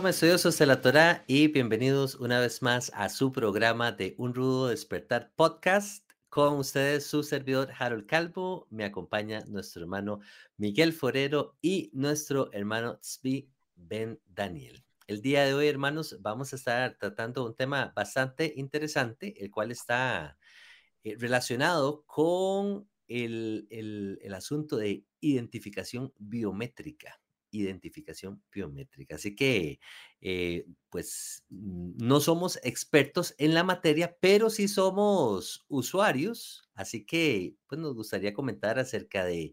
Shalom, estudiosos de la Torah, y bienvenidos una vez más a su programa de Un Rudo Despertar Podcast. Con ustedes, su servidor Harold Calvo, me acompaña nuestro hermano Miguel Forero y nuestro hermano Tzvi Ben Daniel. El día de hoy, hermanos, vamos a estar tratando un tema bastante interesante, el cual está eh, relacionado con el, el asunto de identificación biométrica identificación biométrica. Así que, eh, pues, no somos expertos en la materia, pero sí somos usuarios. Así que, pues, nos gustaría comentar acerca de,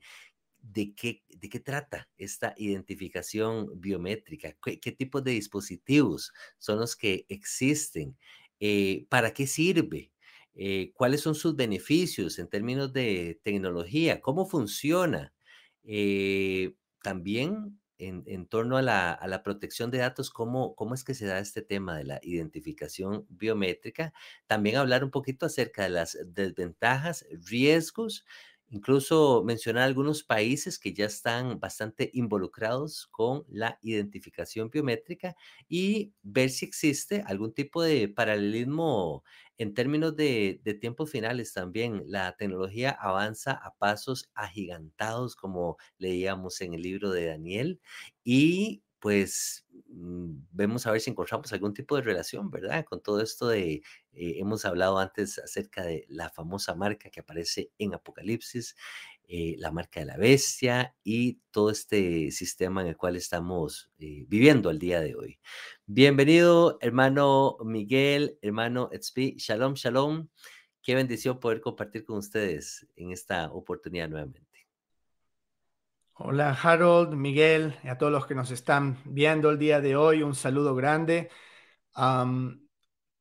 de, qué, de qué trata esta identificación biométrica, qué, qué tipos de dispositivos son los que existen, eh, para qué sirve. Eh, cuáles son sus beneficios en términos de tecnología, cómo funciona. también en, torno a la, protección de datos, ¿cómo, ¿cómo es que se da este tema de la identificación biométrica? También hablar un poquito acerca de las desventajas, riesgos, incluso mencionar algunos países que ya están bastante involucrados con la identificación biométrica y ver si existe algún tipo de paralelismo en términos de, tiempos finales también, la tecnología avanza a pasos agigantados, como leíamos en el libro de Daniel, y pues mm, vemos a ver si encontramos algún tipo de relación, ¿verdad? Con todo esto de, eh, hemos hablado antes acerca de la famosa marca que aparece en Apocalipsis, eh, la marca de la bestia y todo este sistema en el cual estamos eh, viviendo al día de hoy. Bienvenido, hermano Miguel, hermano Etzpi, shalom, shalom. Qué bendición poder compartir con ustedes en esta oportunidad nuevamente. Hola Harold, Miguel y a todos los que nos están viendo el día de hoy, un saludo grande.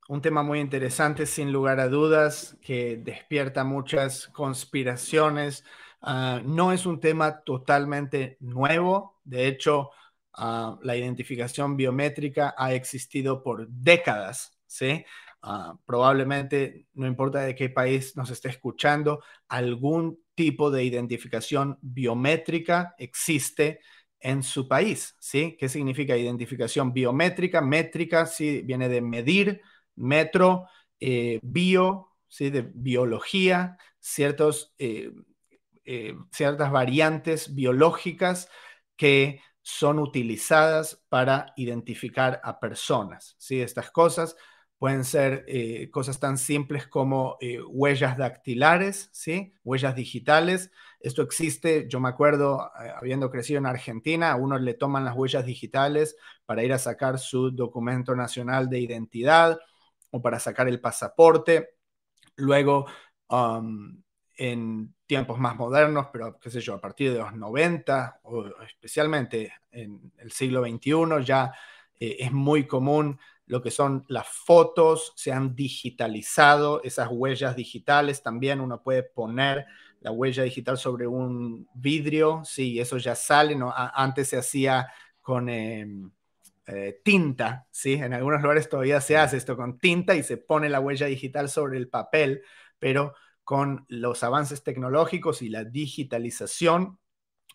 un tema muy interesante, sin lugar a dudas, que despierta muchas conspiraciones Ah, no es un tema totalmente nuevo. De hecho, ah, la identificación biométrica ha existido por décadas, ¿sí? Ah, probablemente, no importa de qué país nos esté escuchando, algún tipo de identificación biométrica existe en su país, ¿sí? ¿Qué significa identificación biométrica? Métrica, sí, viene de medir, metro, eh, bio, ¿sí? De biología, ciertos... Eh, eh, ciertas variantes biológicas que son utilizadas para identificar a personas. ¿sí? Estas cosas pueden ser eh, cosas tan simples como eh, huellas dactilares, ¿sí? huellas digitales. Esto existe, yo me acuerdo, habiendo crecido en Argentina, a uno le toman las huellas digitales para ir a sacar su documento nacional de identidad o para sacar el pasaporte. Luego, um, en tiempos más modernos, pero qué sé yo, a partir de los 90 o especialmente en el siglo XXI ya eh, es muy común lo que son las fotos, se han digitalizado, esas huellas digitales también uno puede poner la huella digital sobre un vidrio, sí, eso ya sale, ¿no? antes se hacía con em, eh, tinta, ¿sí? En algunos lugares todavía se hace esto con tinta y se pone la huella digital sobre el papel, pero con los avances tecnológicos y la digitalización,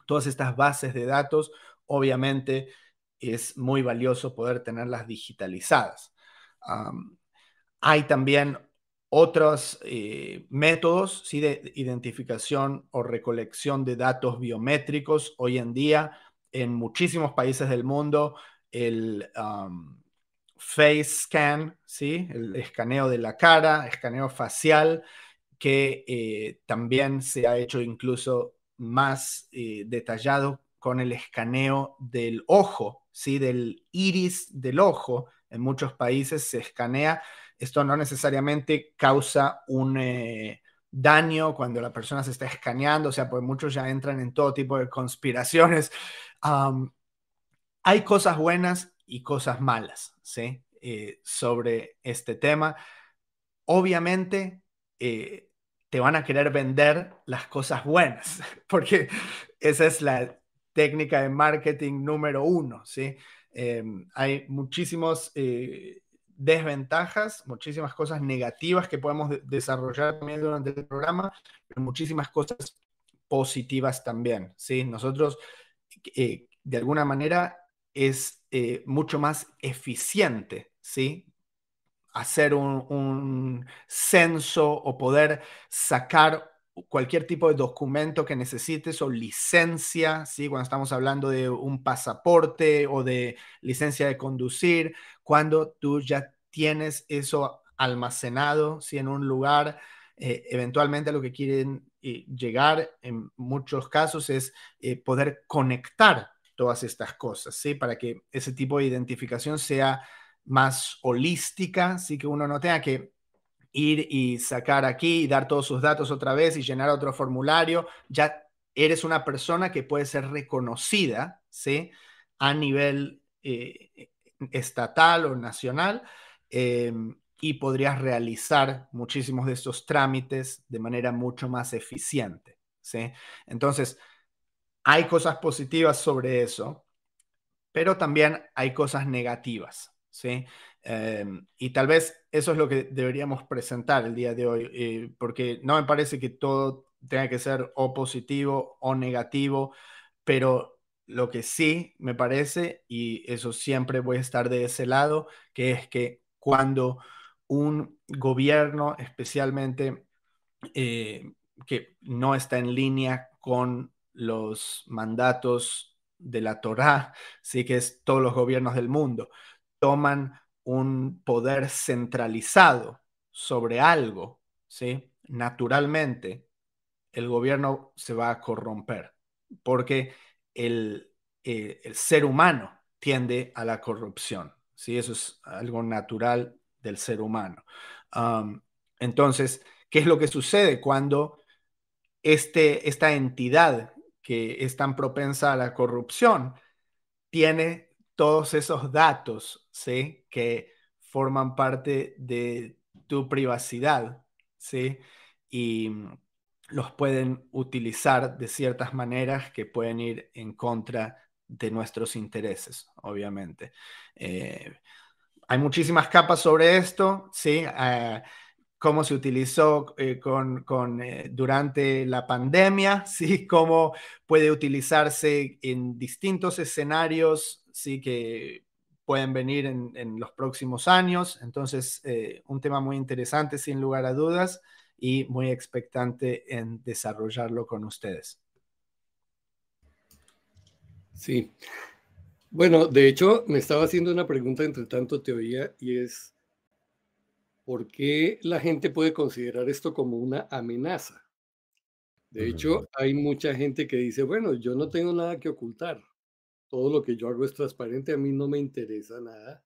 todas estas bases de datos, obviamente es muy valioso poder tenerlas digitalizadas. hay también otros eh, métodos ¿sí? de identificación o recolección de datos biométricos. Hoy en día, en muchísimos países del mundo, el face scan, ¿sí? el escaneo de la cara, escaneo facial, que eh, también se ha hecho incluso más eh, detallado con el escaneo del ojo, ¿sí? del iris del ojo. En muchos países se escanea. Esto no necesariamente causa un eh, daño cuando la persona se está escaneando, o sea, pues muchos ya entran en todo tipo de conspiraciones. hay cosas buenas y cosas malas, ¿sí? sobre este tema. Obviamente, te van a querer vender las cosas buenas, porque esa es la técnica de marketing número uno, ¿sí? Em, hay muchísimas eh, desventajas, muchísimas cosas negativas que podemos desarrollar también durante el programa, pero muchísimas cosas positivas también, ¿sí? Nosotros, eh, de alguna manera, es eh, mucho más eficiente, ¿sí? Hacer un, un censo o poder sacar cualquier tipo de documento que necesites o licencia, ¿sí? cuando estamos hablando de un pasaporte o de licencia de conducir, cuando tú ya tienes eso almacenado ¿sí? en un lugar, eh, eventualmente lo que quieren eh, llegar en muchos casos es eh, poder conectar todas estas cosas, ¿sí? para que ese tipo de identificación sea más holística, ¿sí? que uno no tenga que ir y sacar aquí y dar todos sus datos otra vez y llenar otro formulario, ya eres una persona que puede ser reconocida, ¿sí? A nivel eh, estatal o nacional em, y podrías realizar muchísimos de estos trámites de manera mucho más eficiente, ¿sí? Entonces, hay cosas positivas sobre eso, pero también hay cosas negativas, ¿sí? Em, y tal vez eso es lo que deberíamos presentar el día de hoy, eh, porque no me parece que todo tenga que ser o positivo o negativo, pero lo que sí me parece, y eso siempre voy a estar de ese lado, que es que cuando un gobierno, especialmente eh, que no está en línea con los mandatos de la Torá, sí que es todos los gobiernos del mundo, toman un poder centralizado sobre algo, ¿sí? naturalmente el gobierno se va a corromper porque el, eh, el ser humano tiende a la corrupción. ¿sí? Eso es algo natural del ser humano. entonces, ¿qué es lo que sucede cuando este, esta entidad que es tan propensa a la corrupción tiene todos esos datos, ¿sí? Que forman parte de tu privacidad, ¿sí? Y los pueden utilizar de ciertas maneras que pueden ir en contra de nuestros intereses, obviamente. Eh, hay muchísimas capas sobre esto, ¿sí? Ah, cómo se utilizó eh, con, eh, durante la pandemia, ¿sí? cómo puede utilizarse en distintos escenarios ¿sí? que pueden venir en, los próximos años. Entonces, eh, un tema muy interesante, sin lugar a dudas, y muy expectante en desarrollarlo con ustedes. Sí. Bueno, de hecho, me estaba haciendo una pregunta entre tanto te oía y es, ¿por qué la gente puede considerar esto como una amenaza? De hecho, hay mucha gente que dice, bueno, yo no tengo nada que ocultar. Todo lo que yo hago es transparente, a mí no me interesa nada.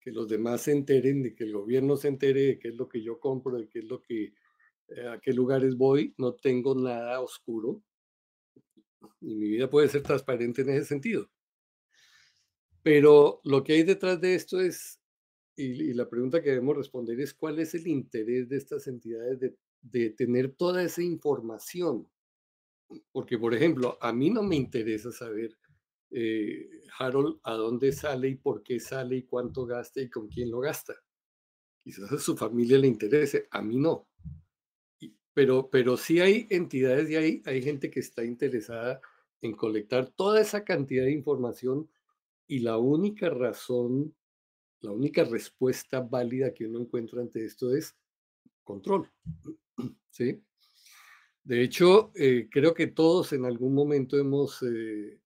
Que los demás se enteren, de que el gobierno se entere de qué es lo que yo compro, de qué es lo que, eh, a qué lugares voy. No tengo nada oscuro. Y mi vida puede ser transparente en ese sentido. Pero lo que hay detrás de esto es y, la pregunta que debemos responder es cuál es el interés de estas entidades de, tener toda esa información. Porque, por ejemplo, a mí no me interesa saber, eh, Harold, a dónde sale y por qué sale y cuánto gasta y con quién lo gasta. Quizás a su familia le interese, a mí no. pero, pero sí hay entidades y hay, hay gente que está interesada en colectar toda esa cantidad de información y la única razón la única respuesta válida que uno encuentra ante esto es control. ¿Sí? De hecho, eh, creo que todos en algún momento hemos eh,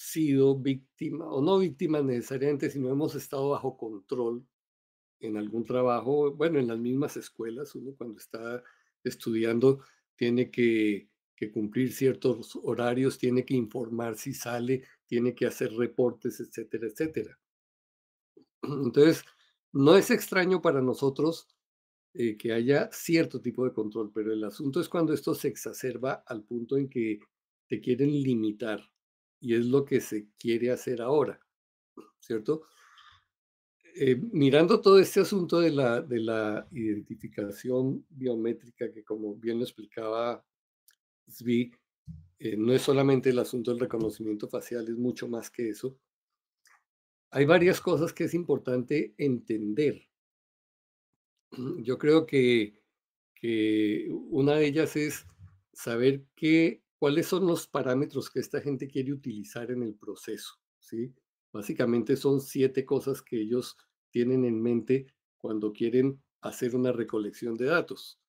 sido víctimas, o no víctimas necesariamente, sino hemos estado bajo control en algún trabajo, bueno, en las mismas escuelas, uno cuando está estudiando tiene que, que cumplir ciertos horarios, tiene que informar si sale, tiene que hacer reportes, etcétera, etcétera. Entonces, no es extraño para nosotros eh, que haya cierto tipo de control, pero el asunto es cuando esto se exacerba al punto en que te quieren limitar y es lo que se quiere hacer ahora, ¿cierto? Eh, mirando todo este asunto de la, de la identificación biométrica, que como bien lo explicaba Svi, eh, no es solamente el asunto del reconocimiento facial, es mucho más que eso hay varias cosas que es importante entender. Yo creo que, una de ellas es saber qué, cuáles son los parámetros que esta gente quiere utilizar en el proceso. ¿sí? Básicamente son siete cosas que ellos tienen en mente cuando quieren hacer una recolección de datos.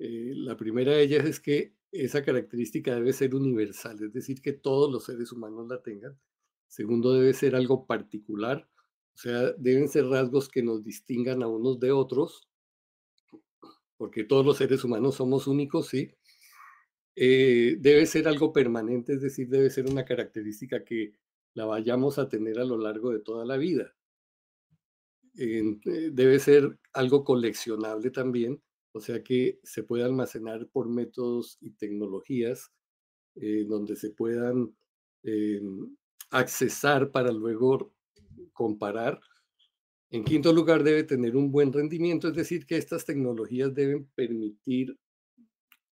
Eh, la primera de ellas es que esa característica debe ser universal, es decir, que todos los seres humanos la tengan. Segundo, debe ser algo particular, o sea, deben ser rasgos que nos distingan a unos de otros, porque todos los seres humanos somos únicos, sí. Eh, debe ser algo permanente, es decir, debe ser una característica que la vayamos a tener a lo largo de toda la vida. Eh, debe ser algo coleccionable también, o sea que se puede almacenar por métodos y tecnologías eh, donde se puedan eh, accesar para luego comparar. En quinto lugar, debe tener un buen rendimiento, es decir, que estas tecnologías deben permitir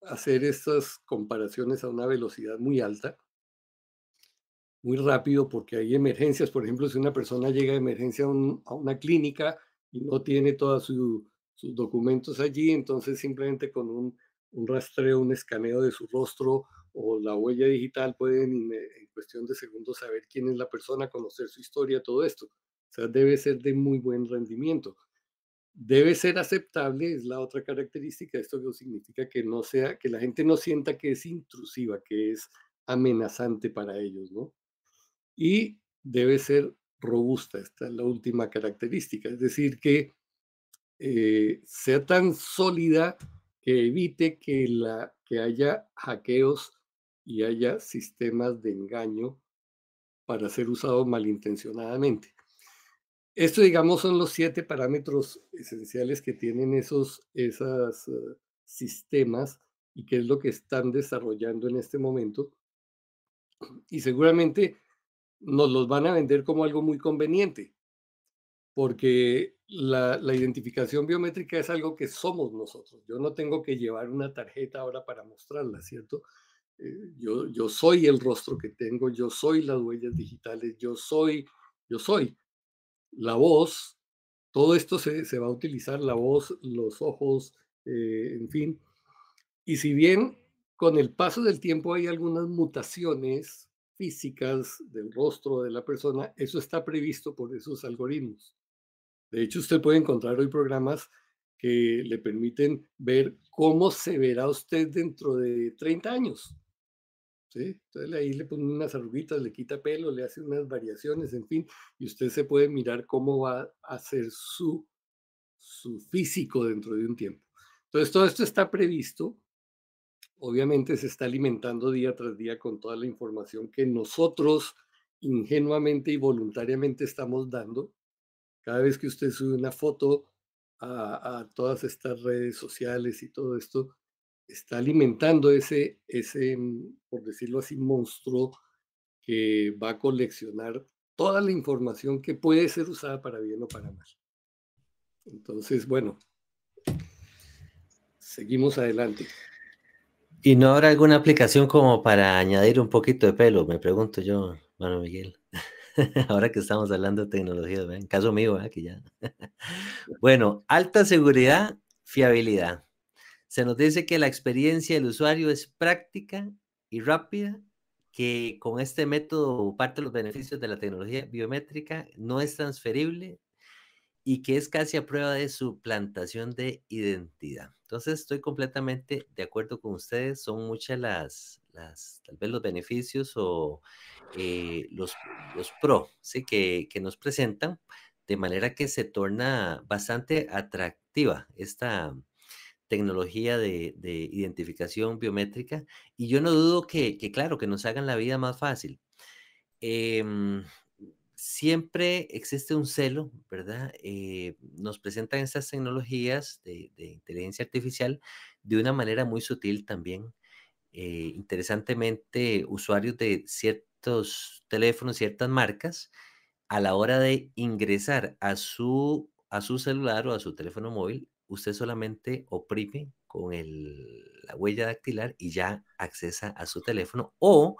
hacer estas comparaciones a una velocidad muy alta muy rápido porque hay emergencias. Por ejemplo, si una persona llega de emergencia a, una clínica y no tiene todos sus documentos allí, entonces simplemente con un, rastreo, un escaneo de su rostro o la huella digital pueden en, cuestión de segundos saber quién es la persona, conocer su historia, todo esto. O sea, debe ser de muy buen rendimiento. Debe ser aceptable, es la otra característica. Esto significa que no sea, que la gente no sienta que es intrusiva, que es amenazante para ellos, ¿no? y debe ser robusta. Esta es la última característica, es decir, que eh, sea tan sólida que evite que, la, que haya hackeos y haya sistemas de engaño para ser usados malintencionadamente. Esto, digamos, son los siete parámetros esenciales que tienen esos esos, eh, sistemas y que es lo que están desarrollando en este momento. Y seguramente nos los van a vender como algo muy conveniente, porque la, identificación biométrica es algo que somos nosotros. Yo no tengo que llevar una tarjeta ahora para mostrarla, ¿cierto? Eh, yo, yo soy el rostro que tengo, yo soy las huellas digitales, yo soy, yo soy. La voz, todo esto se, va a utilizar, la voz, los ojos, eh, en fin. Y si bien con el paso del tiempo hay algunas mutaciones físicas del rostro de la persona, eso está previsto por esos algoritmos. De hecho, usted puede encontrar hoy programas que le permiten ver cómo se verá usted dentro de 30 años. ¿Sí? Entonces ahí le pone unas arruguitas, le quita pelo, le hace unas variaciones, en fin, y usted se puede mirar cómo va a ser su, su físico dentro de un tiempo. Entonces todo esto está previsto obviamente se está alimentando día tras día con toda la información que nosotros ingenuamente y voluntariamente estamos dando. Cada vez que usted sube una foto a, todas estas redes sociales y todo esto, está alimentando ese, ese, mm, por decirlo así, monstruo que va a coleccionar toda la información que puede ser usada para bien o para mal. Entonces, bueno, seguimos adelante. ¿Y no habrá alguna aplicación como para añadir un poquito de pelo? Me pregunto yo, bueno, Miguel. Ahora que estamos hablando de tecnología, en caso mío, aquí ya. bueno, alta seguridad, fiabilidad. Se nos dice que la experiencia del usuario es práctica y rápida, que con este método parte de los beneficios de la tecnología biométrica no es transferible y que es casi a prueba de suplantación de identidad. Entonces, estoy completamente de acuerdo con ustedes. Son muchas las, las tal vez los beneficios o eh, los, los pro ¿sí? que, que nos presentan, de manera que se torna bastante atractiva esta tecnología de, de identificación biométrica. Y yo no dudo que, claro, que nos hagan la vida más fácil. Eh, siempre existe un celo, ¿verdad? Eh, nos presentan estas tecnologías de, inteligencia artificial de una manera muy sutil también. Eh, interesantemente, usuarios de ciertos teléfonos, ciertas marcas, a la hora de ingresar a su, a su celular o a su teléfono móvil, usted solamente oprime con la huella dactilar y ya accesa a su teléfono o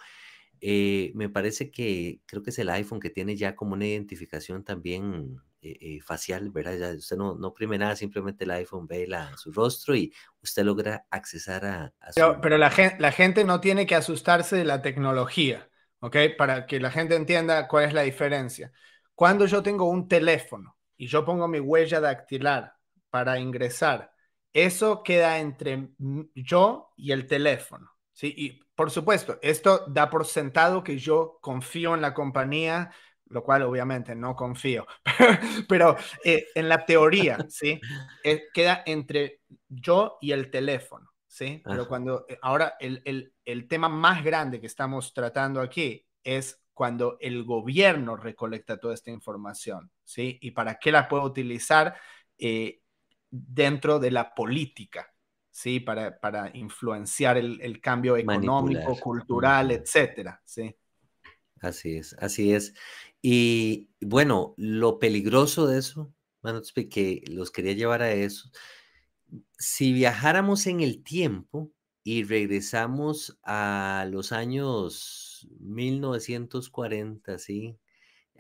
eh, me parece que creo que es el iPhone que tiene ya como una identificación también eh, eh, facial, ¿verdad? Ya usted no, no oprime nada, simplemente el iPhone ve la, su rostro y usted logra accesar a, su... Pero, la, gente, la gente no tiene que asustarse de la tecnología. ¿ok? Para que la gente entienda cuál es la diferencia. Cuando yo tengo un teléfono y yo pongo mi huella dactilar para ingresar, eso queda entre yo y el teléfono, ¿sí? Y por supuesto, esto da por sentado que yo confío en la compañía, lo cual obviamente no confío, pero eh, en la teoría, ¿sí? Eh, queda entre yo y el teléfono, ¿sí? Pero cuando, eh, ahora el, el, el tema más grande que estamos tratando aquí es cuando el gobierno recolecta toda esta información, ¿sí? Y para qué la puede utilizar dentro de la política, ¿sí? Para, para influenciar el, el cambio económico, cultural, etcétera, ¿sí? Así es, así es. Y bueno, lo peligroso de eso, bueno, que los quería llevar a eso, si viajáramos en el tiempo y regresamos a los años 1940, ¿sí?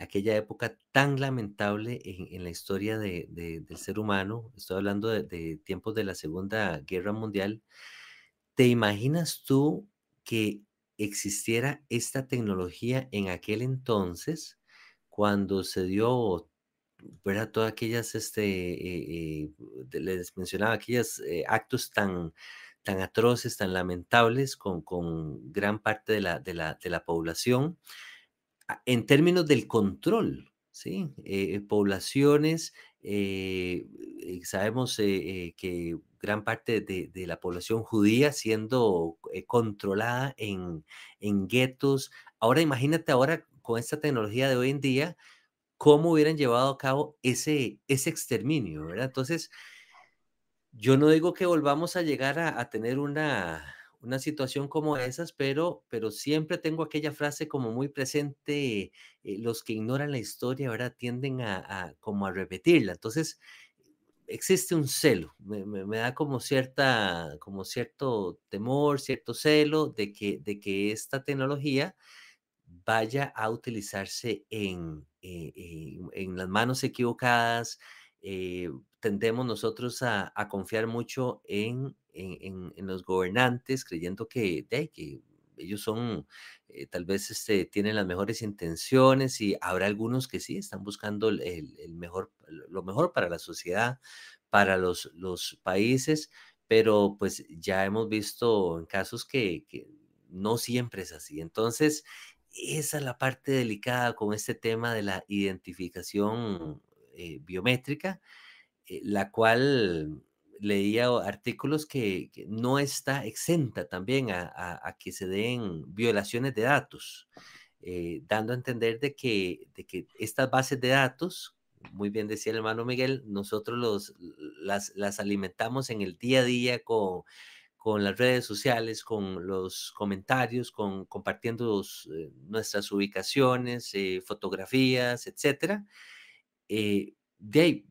Aquella época tan lamentable en, la historia de, del ser humano, estoy hablando de, de tiempos de la Segunda Guerra Mundial, ¿te imaginas tú que existiera esta tecnología en aquel entonces? cuando se dio, ¿verdad? Todas aquellas, este, eh, eh, les mencionaba, aquellos eh, actos tan, tan atroces, tan lamentables con, con gran parte de la, la, de la población, en términos del control, ¿sí? poblaciones, sabemos que gran parte de, de, la población judía siendo controlada en, en guetos. Ahora imagínate ahora con esta tecnología de hoy en día, cómo hubieran llevado a cabo ese, ese exterminio, ¿verdad? Entonces, yo no digo que volvamos a llegar a, tener una, una situación como esas, pero, pero siempre tengo aquella frase como muy presente, eh, los que ignoran la historia, ¿verdad? Tienden a, como a repetirla. Entonces, existe un celo, me, me, da como cierta, como cierto temor, cierto celo de que, de que esta tecnología vaya a utilizarse en, eh, en, las manos equivocadas. Eh, tendemos nosotros a, confiar mucho en, en, los gobernantes, creyendo que, que ellos son, eh, tal vez este, tienen las mejores intenciones y habrá algunos que sí están buscando el, el mejor, lo mejor para la sociedad, para los, los países, pero pues ya hemos visto en casos que, que no siempre es así. Entonces, esa es la parte delicada con este tema de la identificación eh, biométrica, eh, la cual leía artículos que, no está exenta también a, que se den violaciones de datos, eh, dando a entender de que, de que estas bases de datos, muy bien decía el hermano Miguel, nosotros los, las, alimentamos en el día a día con con las redes sociales, con los comentarios, con compartiendo eh, nuestras ubicaciones, eh, fotografías, etcétera, de ahí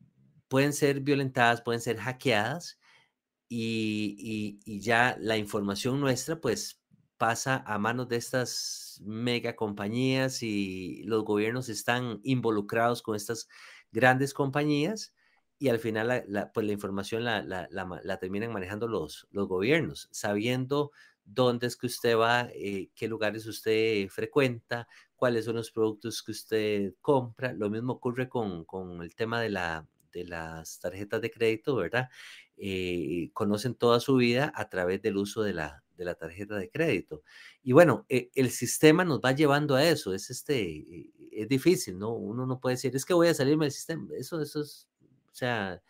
pueden ser violentadas, pueden ser hackeadas y, y, ya la información nuestra pues pasa a manos de estas mega compañías y los gobiernos están involucrados con estas grandes compañías y al final la, pues la información la, la, terminan manejando los, los gobiernos, sabiendo dónde es que usted va, eh, qué lugares usted frecuenta, cuáles son los productos que usted compra. Lo mismo ocurre con, con el tema de, la, de las tarjetas de crédito, ¿verdad? Eh, conocen toda su vida a través del uso de la, de la tarjeta de crédito. Y bueno, e, el sistema nos va llevando a eso. Es, este, es difícil, ¿no? Uno no puede decir, es que voy a salirme del sistema. Eso, eso es o sea,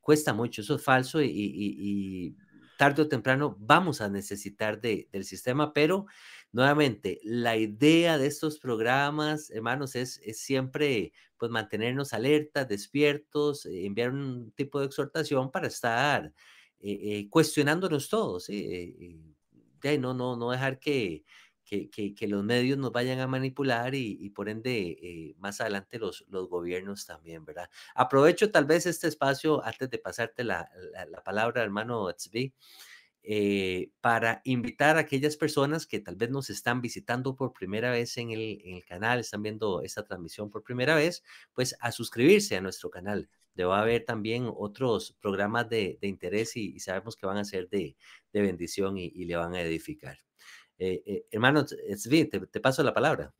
cuesta mucho, eso es falso y, tarde o temprano vamos a necesitar de, del sistema, pero nuevamente, la idea de estos programas, hermanos, es, es siempre pues mantenernos alertas, despiertos, eh, enviar un tipo de exhortación para estar eh, eh, cuestionándonos todos, ¿sí? no, no, no dejar que, que, los medios nos vayan a manipular y, por ende eh, más adelante los, los gobiernos también, ¿verdad? Aprovecho tal vez este espacio antes de pasarte la, la, palabra, hermano Tzvi, eh, para invitar a aquellas personas que tal vez nos están visitando por primera vez en el, canal, están viendo esta transmisión por primera vez, pues a suscribirse a nuestro canal. Debe haber también otros programas de, de interés y, sabemos que van a ser de, bendición y le van a edificar. Eh, eh, hermano Zvi, te, te paso la palabra.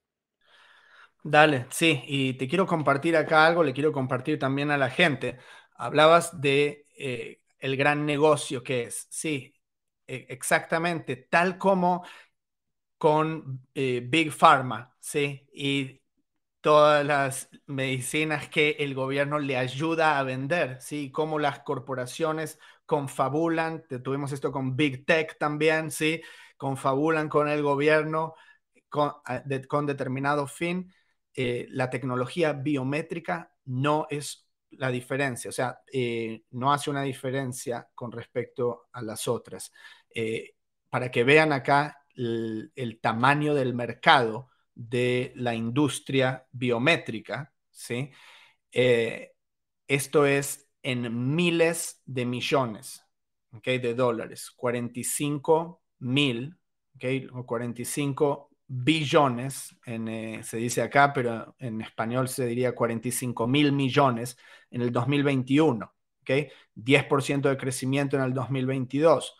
Dale, sí, y te quiero compartir acá algo, le quiero compartir también a la gente. Hablabas de eh, el gran negocio que es, sí, e, exactamente, tal como con eh, Big Pharma, sí, y todas las medicinas que el gobierno le ayuda a vender, sí, como las corporaciones confabulan, tuvimos esto con Big Tech también, sí, confabulan con el gobierno con, determinado fin eh, la tecnología biométrica no es la diferencia, o sea, eh, no hace una diferencia con respecto a las otras. Eh, para que vean acá el, tamaño del mercado de la industria biométrica, ¿sí? esto es en miles de millones de dólares, 45 mil, o 45 billones, en, eh, se dice acá, pero en español se diría 45 mil millones en el 2021, ¿ok? 10% de crecimiento en el 2022,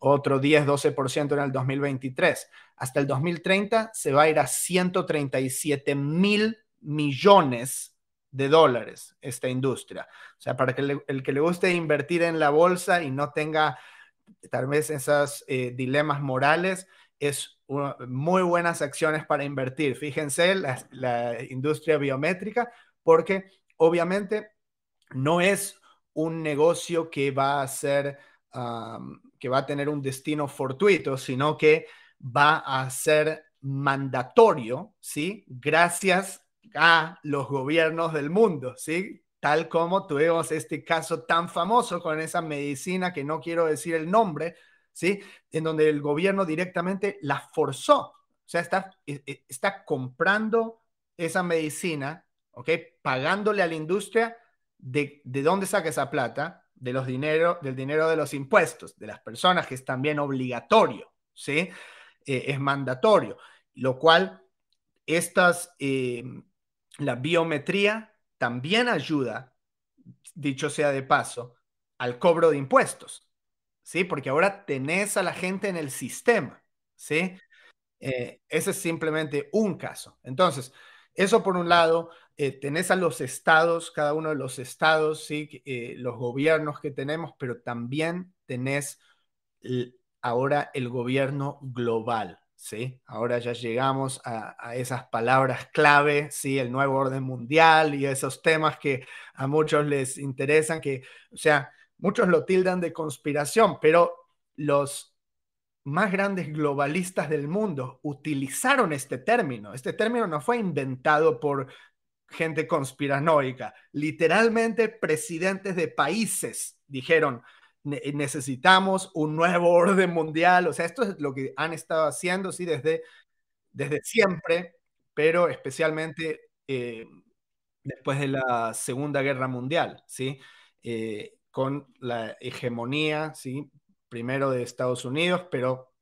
otro 10-12% en el 2023. Hasta el 2030 se va a ir a 137 mil millones de dólares esta industria. O sea, para que el que le guste invertir en la bolsa y no tenga tal vez esos eh, dilemas morales, es muy buenas acciones para invertir. Fíjense la, industria biométrica, porque obviamente no es un negocio que va a ser, que va a tener un destino fortuito, sino que va a ser mandatorio, ¿sí? Gracias a los gobiernos del mundo, ¿sí? Tal como tuvimos este caso tan famoso con esa medicina que no quiero decir el nombre, ¿sí? En donde el gobierno directamente la forzó, o sea, está, e, e, está comprando esa medicina, ¿ok? Pagándole a la industria de, de dónde saca esa plata, de los dinero, del dinero de los impuestos, de las personas, que es también obligatorio, ¿sí? Eh, es mandatorio, lo cual estas, eh, la biometría también ayuda, dicho sea de paso, al cobro de impuestos. ¿sí? Porque ahora tenés a la gente en el sistema, ¿sí? Eh, ese es simplemente un caso. Entonces, eso por un lado, eh, tenés a los estados, cada uno de los estados, ¿sí? Eh, los gobiernos que tenemos, pero también tenés ahora el gobierno global, ¿sí? Ahora ya llegamos a, esas palabras clave, ¿sí? El nuevo orden mundial y esos temas que a muchos les interesan, que, o sea, Muchos lo tildan de conspiración, pero los más grandes globalistas del mundo utilizaron este término. Este término no fue inventado por gente conspiranoica. Literalmente presidentes de países dijeron, necesitamos un nuevo orden mundial. O sea, esto es lo que han estado haciendo, sí, desde, desde siempre, pero especialmente eh, después de la Segunda Guerra Mundial, ¿sí? Eh, con la hegemonía, ¿sí? primero de Estados Unidos, pero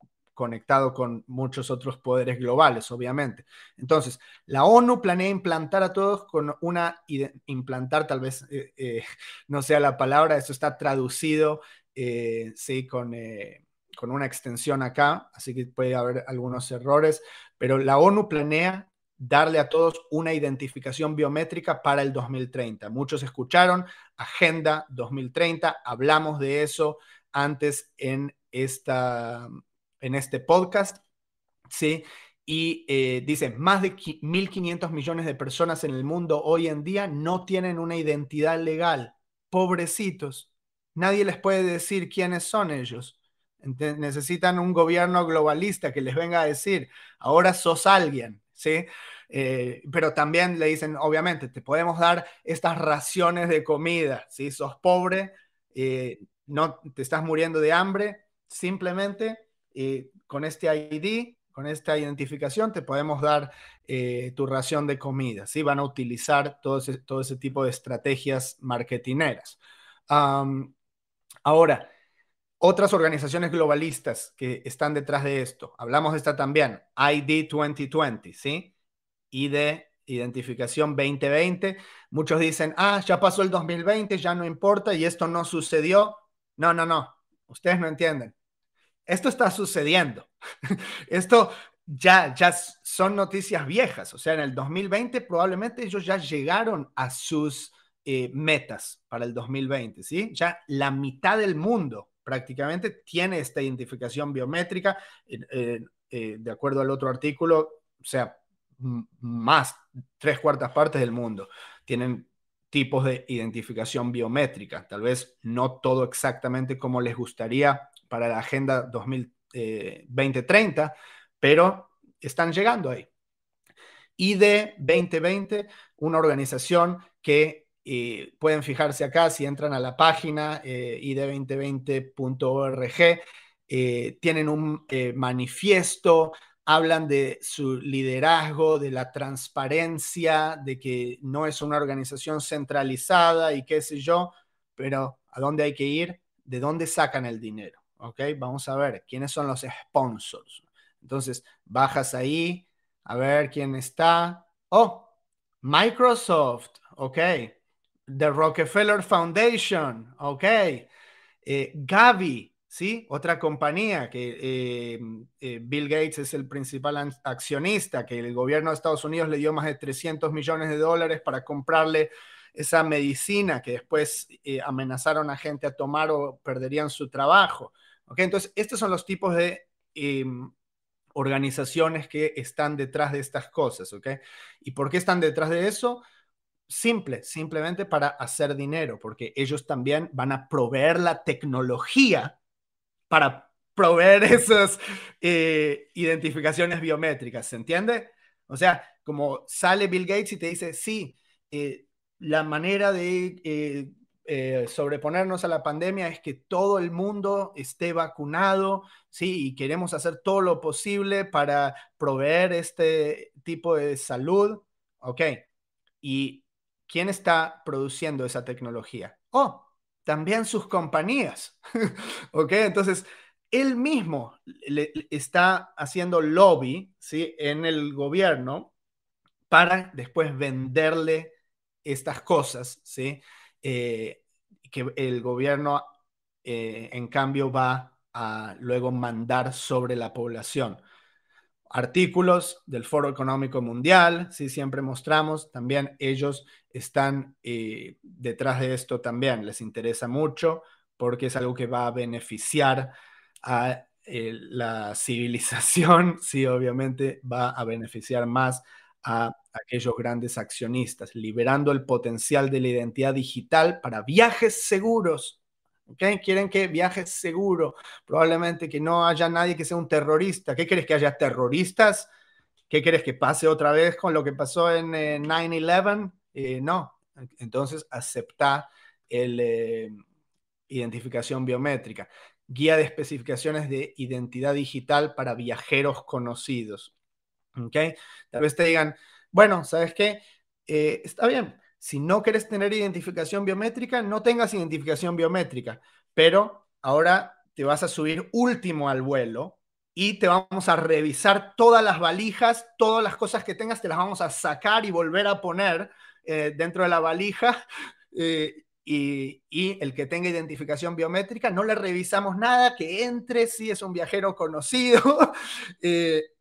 conectado con muchos otros poderes globales, obviamente. Entonces, la ONU planea implantar a todos con una, implantar tal vez eh, eh, no sea la palabra, eso está traducido, eh, sí, con, con una extensión acá, así que puede haber algunos errores, pero la ONU planea darle a todos una identificación biométrica para el 2030. Muchos escucharon Agenda 2030, hablamos de eso antes en, esta, en este podcast, ¿sí? Y eh, dicen, más de 1.500 millones de personas en el mundo hoy en día no tienen una identidad legal. Pobrecitos. Nadie les puede decir quiénes son ellos. necesitan un gobierno globalista que les venga a decir, ahora sos alguien, ¿sí? Eh, pero también le dicen, obviamente, te podemos dar estas raciones de comida, si sos pobre, eh, no te estás muriendo de hambre, simplemente eh, con este ID, con esta identificación, te podemos dar tu ración de comida, ¿sí? Van a utilizar todo ese, todo ese tipo de estrategias marketineras. ahora, otras organizaciones globalistas que están detrás de esto, hablamos de esta también, ID 2020, ¿sí? de identificación 2020. Muchos dicen, ah, ya pasó el 2020, ya no importa y esto no sucedió. No, no, no, ustedes no entienden. Esto está sucediendo. esto ya, ya son noticias viejas. O sea, en el 2020 probablemente ellos ya llegaron a sus eh, metas para el 2020, ¿sí? Ya la mitad del mundo prácticamente tiene esta identificación biométrica. Eh, de acuerdo al otro artículo, o sea, más tres cuartas partes del mundo tienen tipos de identificación biométrica. Tal vez no todo exactamente como les gustaría para la Agenda 2030, eh, pero están llegando ahí. ID 2020, una organización que eh, pueden fijarse acá si entran a la página eh, id2020.org, eh, tienen un manifiesto, hablan de su liderazgo, de la transparencia, de que no es una organización centralizada y qué sé yo, pero ¿a dónde hay que ir? ¿De dónde sacan el dinero? ¿Ok? Vamos a ver quiénes son los sponsors. Entonces, bajas ahí, a ver quién está. Oh, Microsoft, ok. The Rockefeller Foundation, ok. Eh, Gavi, ¿sí? Otra compañía que eh, eh, Bill Gates es el principal accionista, que el gobierno de Estados Unidos le dio más de 300 millones de dólares para comprarle esa medicina que después amenazaron a gente a tomar o perderían su trabajo. ¿Ok? Entonces, estos son los tipos de em, organizaciones que están detrás de estas cosas, ¿ok? ¿Y por qué están detrás de eso? Simple, simplemente para hacer dinero, porque ellos también van a proveer la tecnología para proveer esas eh, identificaciones biométricas, ¿se entiende? O sea, como sale Bill Gates y te dice, sí, eh, la manera de eh, sobreponernos a la pandemia es que todo el mundo esté vacunado, ¿sí? Y queremos hacer todo lo posible para proveer este tipo de salud, ¿ok? ¿Y quién está produciendo esa tecnología? Oh, también sus compañías, ¿ok? Entonces, él mismo le, está haciendo lobby, ¿sí? En el gobierno para después venderle estas cosas, ¿sí? Eh, que el gobierno, eh, en cambio, va a luego mandar sobre la población. Artículos del Foro Económico Mundial, sí, siempre mostramos, también ellos están eh, detrás de esto también, les interesa mucho porque es algo que va a beneficiar a la civilización, sí, obviamente va a beneficiar más a aquellos grandes accionistas, liberando el potencial de la identidad digital para viajes seguros. ¿Okay? Quieren que viajes seguro, probablemente que no haya nadie que sea un terrorista. ¿Qué quieres que haya terroristas? ¿Qué quieres que pase otra vez con lo que pasó en 9-11? Eh, no. Entonces, acepta el eh, identificación biométrica. Guía de especificaciones de identidad digital para viajeros conocidos. ¿Ok? Tal vez te digan, bueno, ¿sabes qué? Eh, está bien, si no quieres tener identificación biométrica, no tengas identificación biométrica, pero ahora te vas a subir último al vuelo y te vamos a revisar todas las valijas, todas las cosas que tengas, te las vamos a sacar y volver a poner eh, dentro de la valija. Eh, y, y, el que tenga identificación biométrica, no le revisamos nada, que entre, si es un viajero conocido.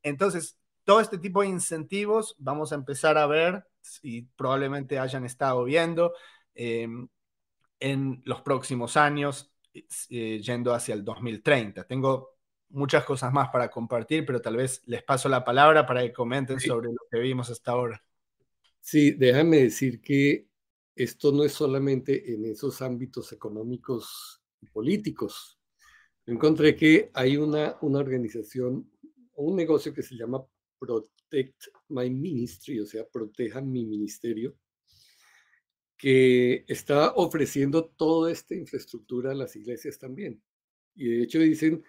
entonces, todo este tipo de incentivos vamos a empezar a ver y probablemente hayan estado viendo em, en los próximos años eh, yendo hacia el 2030. Tengo muchas cosas más para compartir, pero tal vez les paso la palabra para que comenten sobre lo que vimos hasta ahora. Sí, déjame decir que esto no es solamente en esos ámbitos económicos y políticos. Encontré que hay una, una organización o un negocio que se llama Protect My Ministry, o sea, proteja mi ministerio, que está ofreciendo toda esta infraestructura a las iglesias también. Y de hecho dicen,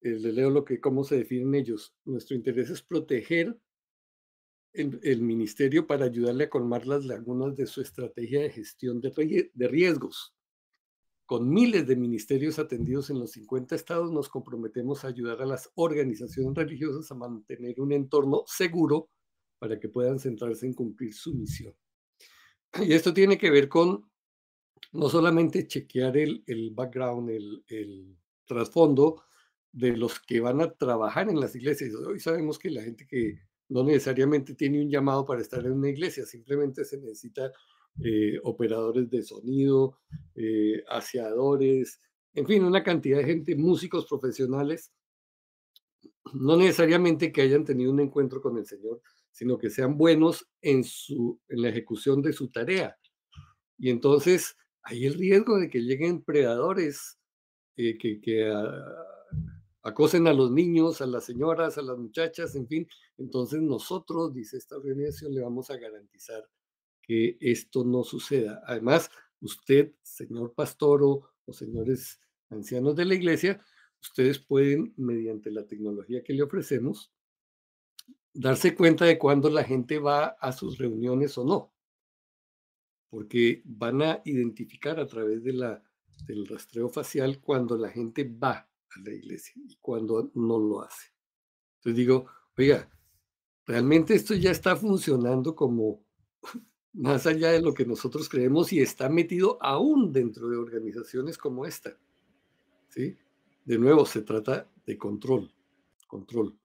eh, les leo lo que, cómo se definen ellos, nuestro interés es proteger el, ministerio para ayudarle a colmar las lagunas de su estrategia de gestión de riesgos. Con miles de ministerios atendidos en los 50 estados, nos comprometemos a ayudar a las organizaciones religiosas a mantener un entorno seguro para que puedan centrarse en cumplir su misión. Y esto tiene que ver con no solamente chequear el, background, el trasfondo de los que van a trabajar en las iglesias. Hoy sabemos que la gente que no necesariamente tiene un llamado para estar en una iglesia, simplemente se necesita eh, operadores de sonido, eh, aseadores, en fin, una cantidad de gente, músicos profesionales, no necesariamente que hayan tenido un encuentro con el Señor, sino que sean buenos en, su, en la ejecución de su tarea. Y entonces hay el riesgo de que lleguen predadores eh, que, que acosen a los niños, a las señoras, a las muchachas, en fin. Entonces nosotros, dice esta organización, le vamos a garantizar esto no suceda. Además, usted, señor pastor o, señores ancianos de la iglesia, ustedes pueden, mediante la tecnología que le ofrecemos, darse cuenta de cuándo la gente va a sus reuniones o no, porque van a identificar a través de la, del rastreo facial cuando la gente va a la iglesia y cuando no lo hace. Entonces digo, oiga, realmente esto ya está funcionando como más allá de lo que nosotros creemos y está metido aún dentro de organizaciones como esta. ¿Sí? De nuevo, se trata de control, control.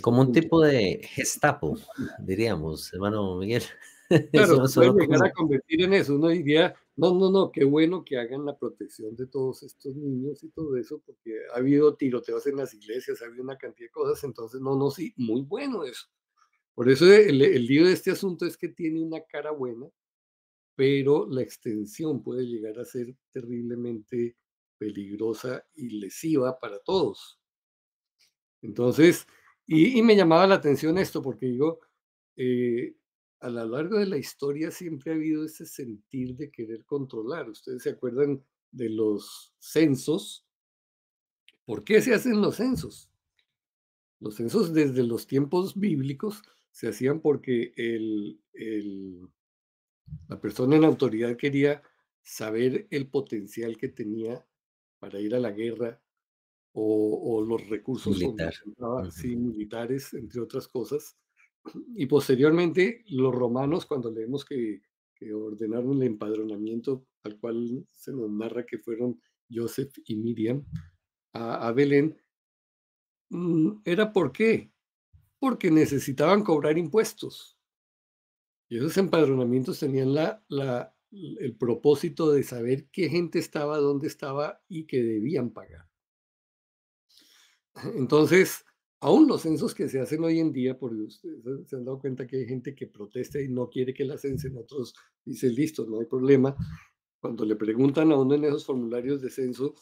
Como un tipo de gestapo, diríamos, hermano Miguel. Claro, se puede llegar a convertir en eso. Uno diría, no, no, no, qué bueno que hagan la protección de todos estos niños y todo eso, porque ha habido tiroteos en las iglesias, ha habido una cantidad de cosas, entonces, no, no, sí, muy bueno eso. Por eso el, el lío de este asunto es que tiene una cara buena, pero la extensión puede llegar a ser terriblemente peligrosa y lesiva para todos. Entonces, y, me llamaba la atención esto, porque digo, eh, a lo largo de la historia siempre ha habido ese sentir de querer controlar. Ustedes se acuerdan de los censos. ¿Por qué se hacen los censos? Los censos desde los tiempos bíblicos se hacían porque el, la persona en autoridad quería saber el potencial que tenía para ir a la guerra o, los recursos militares, entre otras cosas. Y posteriormente los romanos, cuando leemos que, ordenaron el empadronamiento, al cual se nos narra que fueron Joseph y Miriam a, a Belén, mm, era por qué? Porque necesitaban cobrar impuestos. Y esos empadronamientos tenían la, el propósito de saber qué gente estaba, dónde estaba y que debían pagar. Entonces, aún los censos que se hacen hoy en día, porque ustedes se han dado cuenta que hay gente que protesta y no quiere que la censen, otros dicen, listo, no hay problema. Cuando le preguntan a uno en esos formularios de censo,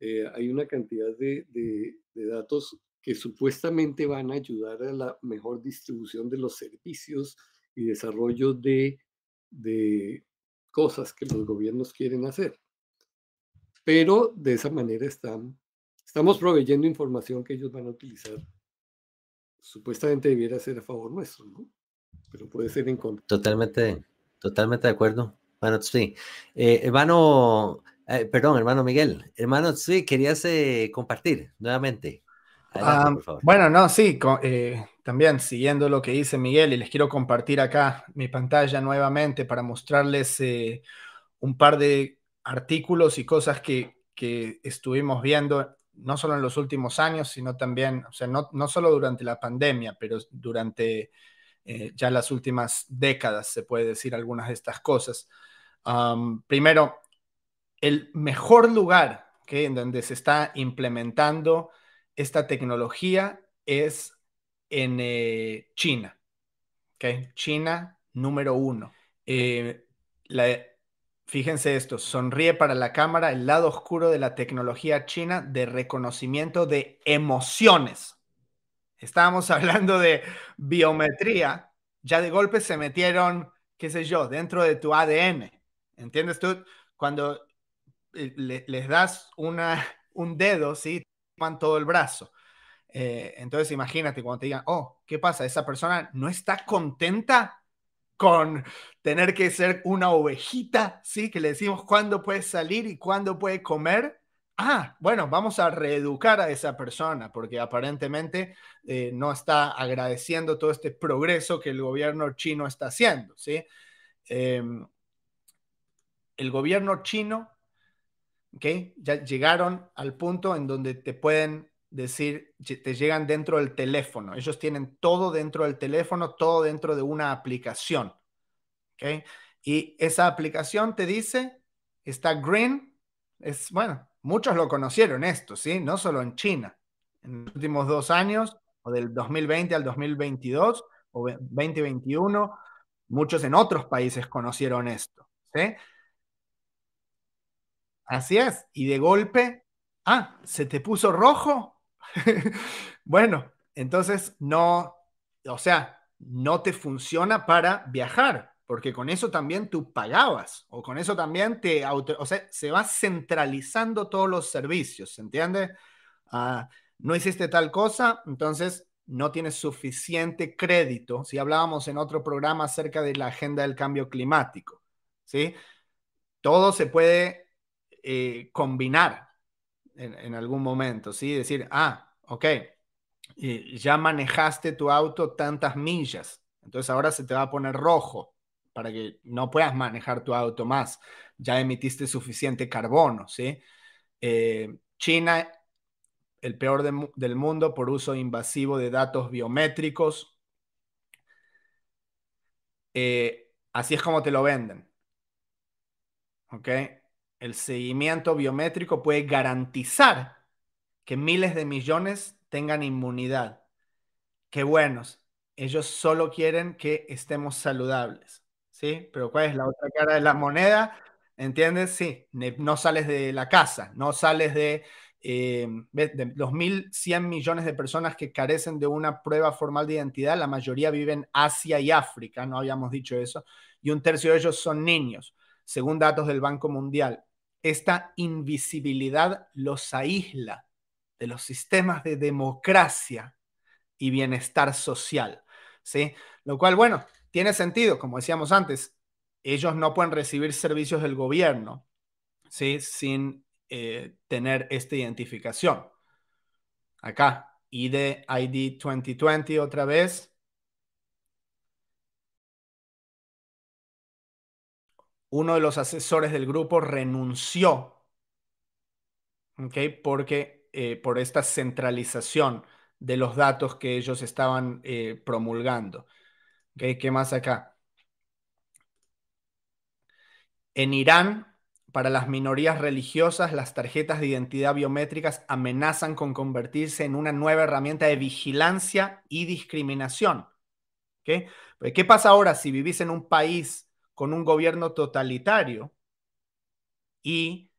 eh, hay una cantidad de, de, de datos que supuestamente van a ayudar a la mejor distribución de los servicios y desarrollo de, cosas que los gobiernos quieren hacer. Pero de esa manera están, estamos proveyendo información que ellos van a utilizar. Supuestamente debiera ser a favor nuestro, ¿no? Pero puede ser en contra. Totalmente, totalmente de acuerdo. Bueno, sí. Eh, hermano, eh, perdón, hermano Miguel. Hermano, sí, querías eh, compartir nuevamente. Ah, bueno, no, sí, eh, también siguiendo lo que dice Miguel y les quiero compartir acá mi pantalla nuevamente para mostrarles eh, un par de artículos y cosas que, estuvimos viendo, no solo en los últimos años, sino también, o sea, no, no solo durante la pandemia, pero durante eh, ya las últimas décadas, se puede decir algunas de estas cosas. primero, el mejor lugar que en donde se está implementando esta tecnología es en eh, China. ¿okay? China número uno. Eh, fíjense esto, sonríe para la cámara el lado oscuro de la tecnología china de reconocimiento de emociones. Estábamos hablando de biometría, ya de golpe se metieron, qué sé yo, dentro de tu ADN. ¿Entiendes tú? Cuando eh, les das una, un dedo, ¿sí? Todo el brazo. Eh, entonces imagínate cuando te digan, oh, ¿qué pasa? Esa persona no está contenta con tener que ser una ovejita, ¿sí? Que le decimos cuándo puede salir y cuándo puede comer. Ah, bueno, vamos a reeducar a esa persona porque aparentemente eh, no está agradeciendo todo este progreso que el gobierno chino está haciendo, ¿sí? Em, el gobierno chino ¿ok? Ya llegaron al punto en donde te pueden decir, te llegan dentro del teléfono. Ellos tienen todo dentro del teléfono, todo dentro de una aplicación, ¿ok? Y esa aplicación te dice, está green, es, bueno, muchos lo conocieron esto, ¿sí? No solo en China. En los últimos dos años, o del 2020 al 2022, o 2021, muchos en otros países conocieron esto, ¿sí? Así es. Y de golpe, ah, ¿se te puso rojo? bueno, entonces no, o sea, no te funciona para viajar, porque con eso también tú pagabas, o con eso también te o sea, se va centralizando todos los servicios, ¿se entiende? Ah, no hiciste tal cosa, entonces no tienes suficiente crédito. Si hablábamos en otro programa acerca de la agenda del cambio climático, ¿sí? Todo se puede eh, combinar en, algún momento, ¿sí? Decir, ah, ok, ya manejaste tu auto tantas millas, entonces ahora se te va a poner rojo para que no puedas manejar tu auto más. Ya emitiste suficiente carbono, ¿sí? Eh, China, el peor del mundo por uso invasivo de datos biométricos. Eh, así es como te lo venden. ¿Ok? El seguimiento biométrico puede garantizar que miles de millones tengan inmunidad. Qué buenos. Ellos solo quieren que estemos saludables. ¿Sí? Pero ¿cuál es la otra cara de la moneda? ¿Entiendes? Sí, no sales de la casa, no sales de, eh, de los 1.100 millones de personas que carecen de una prueba formal de identidad, la mayoría viven en Asia y África, no habíamos dicho eso, y un tercio de ellos son niños, según datos del Banco Mundial esta invisibilidad los aísla de los sistemas de democracia y bienestar social, ¿sí? Lo cual, bueno, tiene sentido, como decíamos antes, ellos no pueden recibir servicios del gobierno, ¿sí? Sin eh, tener esta identificación. Acá, ID, ID 2020 otra vez. Uno de los asesores del grupo renunció, Porque eh, por esta centralización de los datos que ellos estaban eh, promulgando. ¿Qué más acá? En Irán, para las minorías religiosas, las tarjetas de identidad biométricas amenazan con convertirse en una nueva herramienta de vigilancia y discriminación. ¿Qué pasa ahora si vivís en un país con un gobierno totalitario y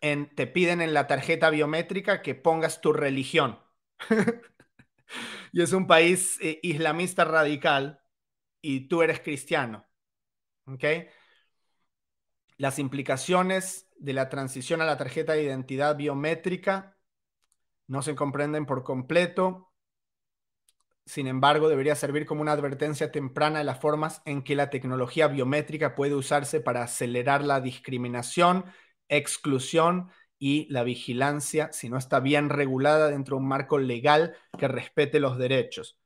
te piden en la tarjeta biométrica que pongas tu religión. y es un país eh, islamista radical y tú eres cristiano. ¿Ok? Las implicaciones de la transición a la tarjeta de identidad biométrica no se comprenden por completo sin embargo, debería servir como una advertencia temprana de las formas en que la tecnología biométrica puede usarse para acelerar la discriminación, exclusión y la vigilancia si no está bien regulada dentro de un marco legal que respete los derechos.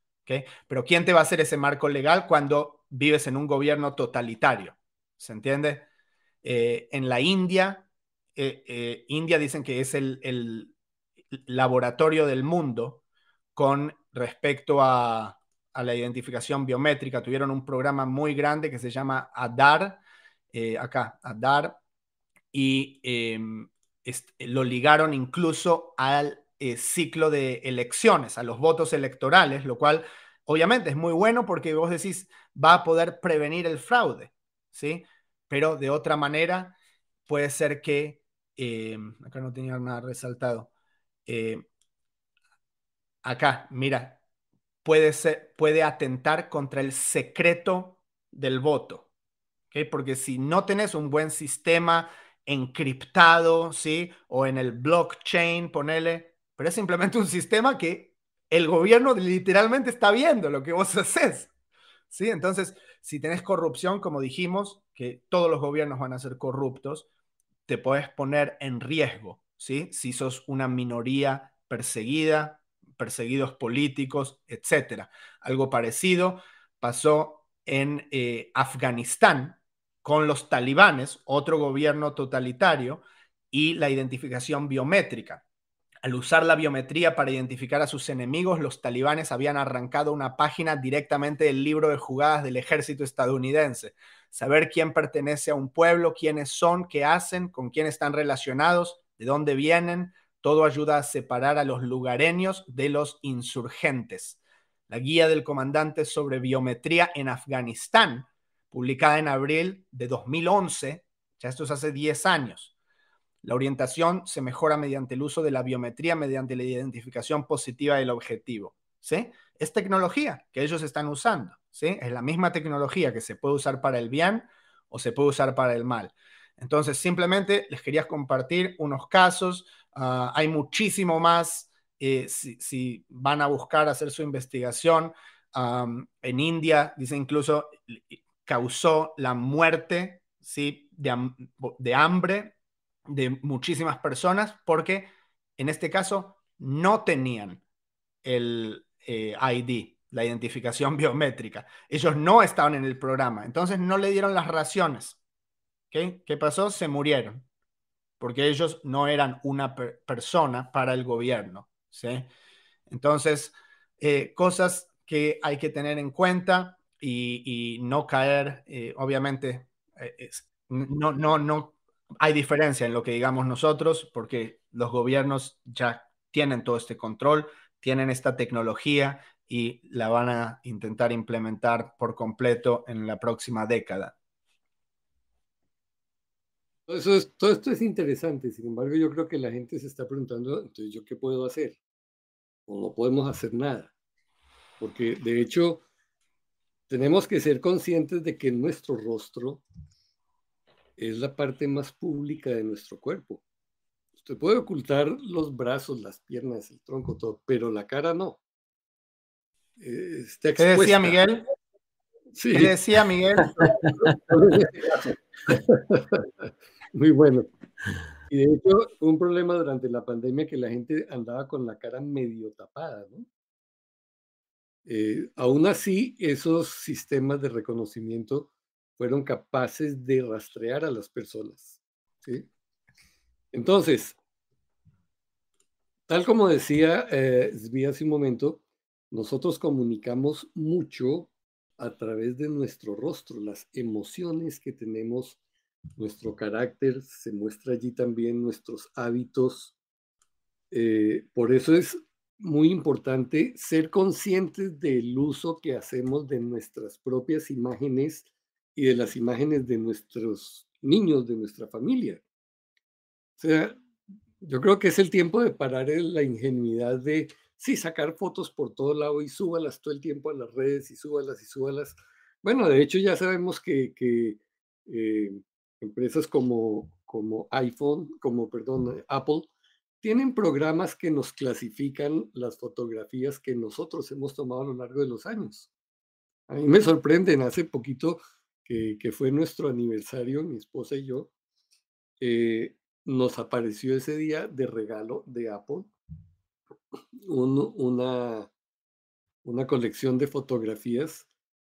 Pero ¿quién te va a hacer ese marco legal cuando vives en un gobierno totalitario? ¿Se entiende? Eh, en la India, eh, eh, India dicen que es el laboratorio del mundo con respecto a, la identificación biométrica. Tuvieron un programa muy grande que se llama ADAR, eh, acá, ADAR, y em, lo ligaron incluso al eh, ciclo de elecciones, a los votos electorales, lo cual obviamente es muy bueno porque vos decís, va a poder prevenir el fraude, ¿sí? Pero de otra manera, puede ser que, em, acá no tenía nada resaltado, eh, acá, mira, puede, ser, puede atentar contra el secreto del voto. ¿okay? Porque si no tenés un buen sistema encriptado, ¿sí? O en el blockchain, ponele, pero es simplemente un sistema que el gobierno literalmente está viendo lo que vos haces. ¿Sí? Entonces, si tenés corrupción, como dijimos, que todos los gobiernos van a ser corruptos, te puedes poner en riesgo, ¿sí? Si sos una minoría perseguida, perseguidos políticos, etc. Algo parecido pasó en eh, Afganistán con los talibanes, otro gobierno totalitario, y la identificación biométrica. Al usar la biometría para identificar a sus enemigos, los talibanes habían arrancado una página directamente del libro de jugadas del ejército estadounidense. Saber quién pertenece a un pueblo, quiénes son, qué hacen, con quién están relacionados, de dónde vienen, todo ayuda a separar a los lugareños de los insurgentes. La guía del comandante sobre biometría en Afganistán, publicada en abril de 2011, ya esto es hace 10 años, la orientación se mejora mediante el uso de la biometría, mediante la identificación positiva del objetivo. ¿sí? Es tecnología que ellos están usando. ¿sí? Es la misma tecnología que se puede usar para el bien o se puede usar para el mal. Entonces, simplemente les quería compartir unos casos. Ah, hay muchísimo más eh, si, van a buscar hacer su investigación. en India, dice incluso, causó la muerte ¿sí? de, de hambre de muchísimas personas porque en este caso no tenían el eh, ID, la identificación biométrica. Ellos no estaban en el programa, entonces no le dieron las raciones. ¿Qué pasó? Se murieron, porque ellos no eran una persona para el gobierno. ¿sí? Entonces, eh, cosas que hay que tener en cuenta y, no caer, eh, obviamente, no, no, no hay diferencia en lo que digamos nosotros porque los gobiernos ya tienen todo este control, tienen esta tecnología y la van a intentar implementar por completo en la próxima década. Eso es, todo esto es interesante, sin embargo yo creo que la gente se está preguntando, entonces yo qué puedo hacer? O no podemos hacer nada, porque de hecho tenemos que ser conscientes de que nuestro rostro es la parte más pública de nuestro cuerpo. Usted puede ocultar los brazos, las piernas, el tronco, todo, pero la cara no. Eh, ¿Qué decía Miguel? Sí. ¿Qué decía Miguel? Muy bueno. Y de hecho, un problema durante la pandemia que la gente andaba con la cara medio tapada, ¿no? Eh, aún así, esos sistemas de reconocimiento fueron capaces de rastrear a las personas. ¿sí? Entonces, tal como decía eh, hace un momento, nosotros comunicamos mucho a través de nuestro rostro, las emociones que tenemos, nuestro carácter, se muestra allí también nuestros hábitos. Eh, por eso es muy importante ser conscientes del uso que hacemos de nuestras propias imágenes y de las imágenes de nuestros niños, de nuestra familia. O sea, yo creo que es el tiempo de parar la ingenuidad de, sí, sacar fotos por todo lado y súbalas todo el tiempo a las redes y súbalas y súbalas. Bueno, de hecho ya sabemos que, eh, empresas como, como iPhone, como, perdón, Apple, tienen programas que nos clasifican las fotografías que nosotros hemos tomado a lo largo de los años. A mí me sorprenden, hace poquito que, fue nuestro aniversario, mi esposa y yo, eh, nos apareció ese día de regalo de Apple una, una colección de fotografías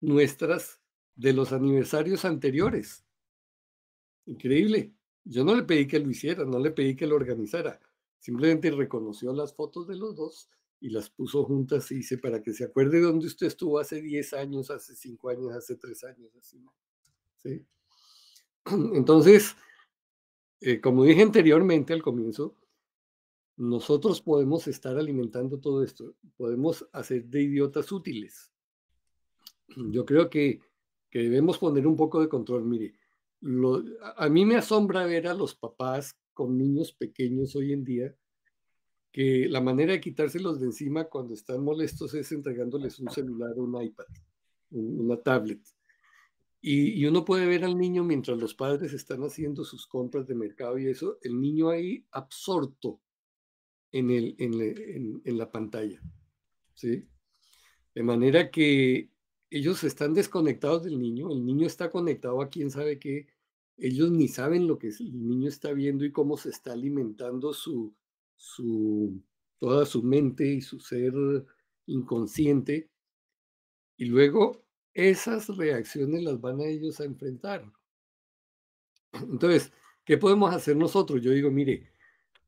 nuestras de los aniversarios anteriores. Increíble. Yo no le pedí que lo hiciera, no le pedí que lo organizara. Simplemente reconoció las fotos de los dos y las puso juntas y dice para que se acuerde de dónde usted estuvo hace 10 años, hace 5 años, hace 3 años, así. ¿sí? Entonces, eh, como dije anteriormente al comienzo, nosotros podemos estar alimentando todo esto, podemos hacer de idiotas útiles. Yo creo que, que debemos poner un poco de control. Mire, a mí me asombra ver a los papás con niños pequeños hoy en día que la manera de quitárselos de encima cuando están molestos es entregándoles un celular o un iPad, una tablet. Y, uno puede ver al niño mientras los padres están haciendo sus compras de mercado y eso, el niño ahí absorto en, el, en, en, la pantalla. ¿sí? De manera que ellos están desconectados del niño, el niño está conectado a quién sabe qué, ellos ni saben lo que el niño está viendo y cómo se está alimentando su, su, toda su mente y su ser inconsciente. Y luego esas reacciones las van a ellos a enfrentar. Entonces, ¿Qué podemos hacer nosotros? Yo digo, mire,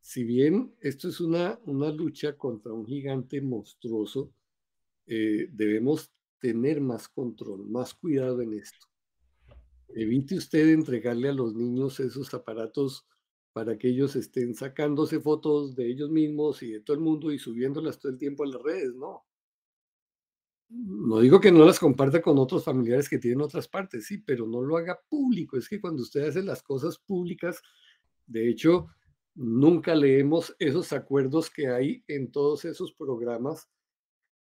si bien esto es una, una lucha contra un gigante monstruoso, eh, debemos tener más control, más cuidado en esto. Evite usted entregarle a los niños esos aparatos para que ellos estén sacándose fotos de ellos mismos y de todo el mundo y subiéndolas todo el tiempo a las redes, no. No digo que no las comparta con otros familiares que tienen otras partes, sí, pero no lo haga público. Es que cuando usted hace las cosas públicas, de hecho, nunca leemos esos acuerdos que hay en todos esos programas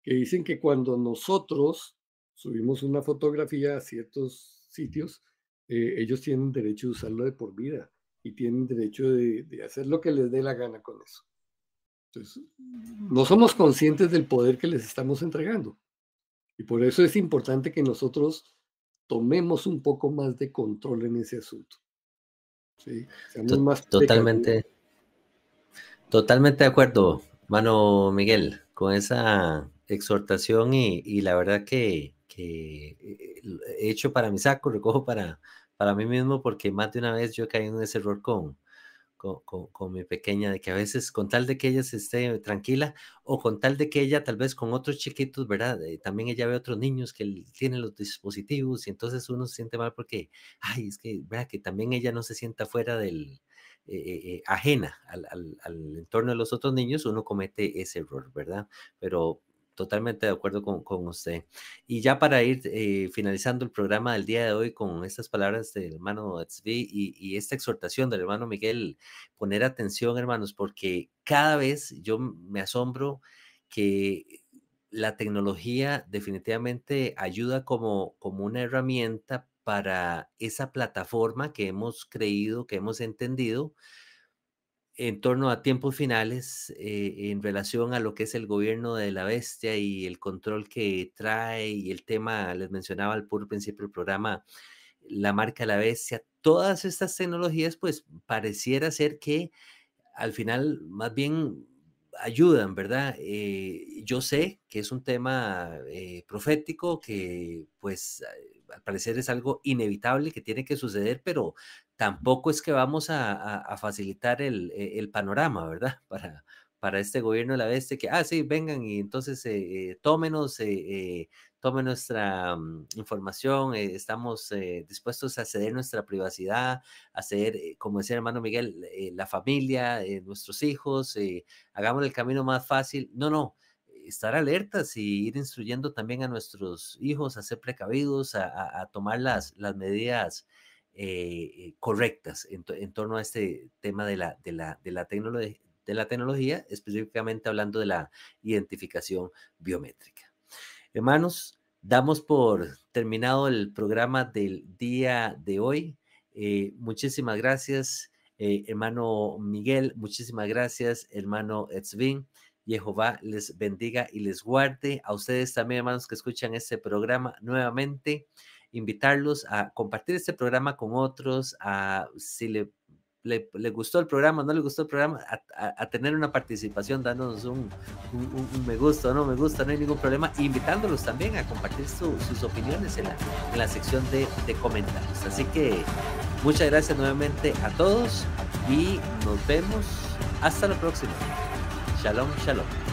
que dicen que cuando nosotros subimos una fotografía a ciertos sitios, eh, ellos tienen derecho de usarlo de por vida y tienen derecho de, de hacer lo que les dé la gana con eso. Entonces, no somos conscientes del poder que les estamos entregando. Y por eso es importante que nosotros tomemos un poco más de control en ese asunto. ¿sí? Seamos más totalmente, totalmente de acuerdo, mano Miguel, con esa exhortación y, y la verdad que, que, eh, hecho para mi saco, recojo para, para mí mismo porque más de una vez yo caído en ese error con, con, mi pequeña, de que a veces con tal de que ella se esté tranquila o con tal de que ella tal vez con otros chiquitos, ¿verdad? Eh, también ella ve otros niños que tienen los dispositivos y entonces uno se siente mal porque, ay, es que, ¿verdad? Que también ella no se sienta fuera del, eh, eh, ajena al, al, al, entorno de los otros niños, uno comete ese error, ¿verdad? Pero Totalmente de acuerdo con, con usted. Y ya para ir eh, finalizando el programa del día de hoy con estas palabras del hermano Tzvi y, y, esta exhortación del hermano Miguel, poner atención, hermanos, porque cada vez yo me asombro que la tecnología definitivamente ayuda como, como una herramienta para esa plataforma que hemos creído, que hemos entendido, en torno a tiempos finales eh, en relación a lo que es el gobierno de la bestia y el control que trae y el tema, les mencionaba al puro principio del programa, la marca la bestia, todas estas tecnologías pues pareciera ser que al final más bien ayudan, ¿verdad? Eh, yo sé que es un tema eh, profético que pues al parecer es algo inevitable que tiene que suceder, pero tampoco es que vamos a, facilitar el, el, panorama, ¿verdad? Para, para este gobierno de la bestia, que, ah, sí, vengan y entonces eh, eh tómenos, eh, eh, tomen nuestra mm, información, estamos dispuestos a ceder nuestra privacidad, a ceder, como decía el hermano Miguel, la familia, nuestros hijos, hagamos el camino más fácil. No, no, estar alertas y ir instruyendo también a nuestros hijos a ser precavidos, a, tomar las, las medidas eh, correctas en, torno a este tema de la, de la, de la, tecnología, específicamente hablando de la identificación biométrica. Hermanos, damos por terminado el programa del día de hoy. Eh, muchísimas gracias, eh, hermano Miguel. Muchísimas gracias, hermano Etzvin. Jehová les bendiga y les guarde. A ustedes también, hermanos, que escuchan este programa nuevamente invitarlos a compartir este programa con otros, a si le, le, gustó el programa, no le gustó el programa, a, tener una participación, dándonos un, me gusta no me gusta, no hay ningún problema, invitándolos también a compartir sus opiniones en la, en la sección de comentarios. Así que muchas gracias nuevamente a todos y nos vemos hasta la próxima. Shalom, shalom.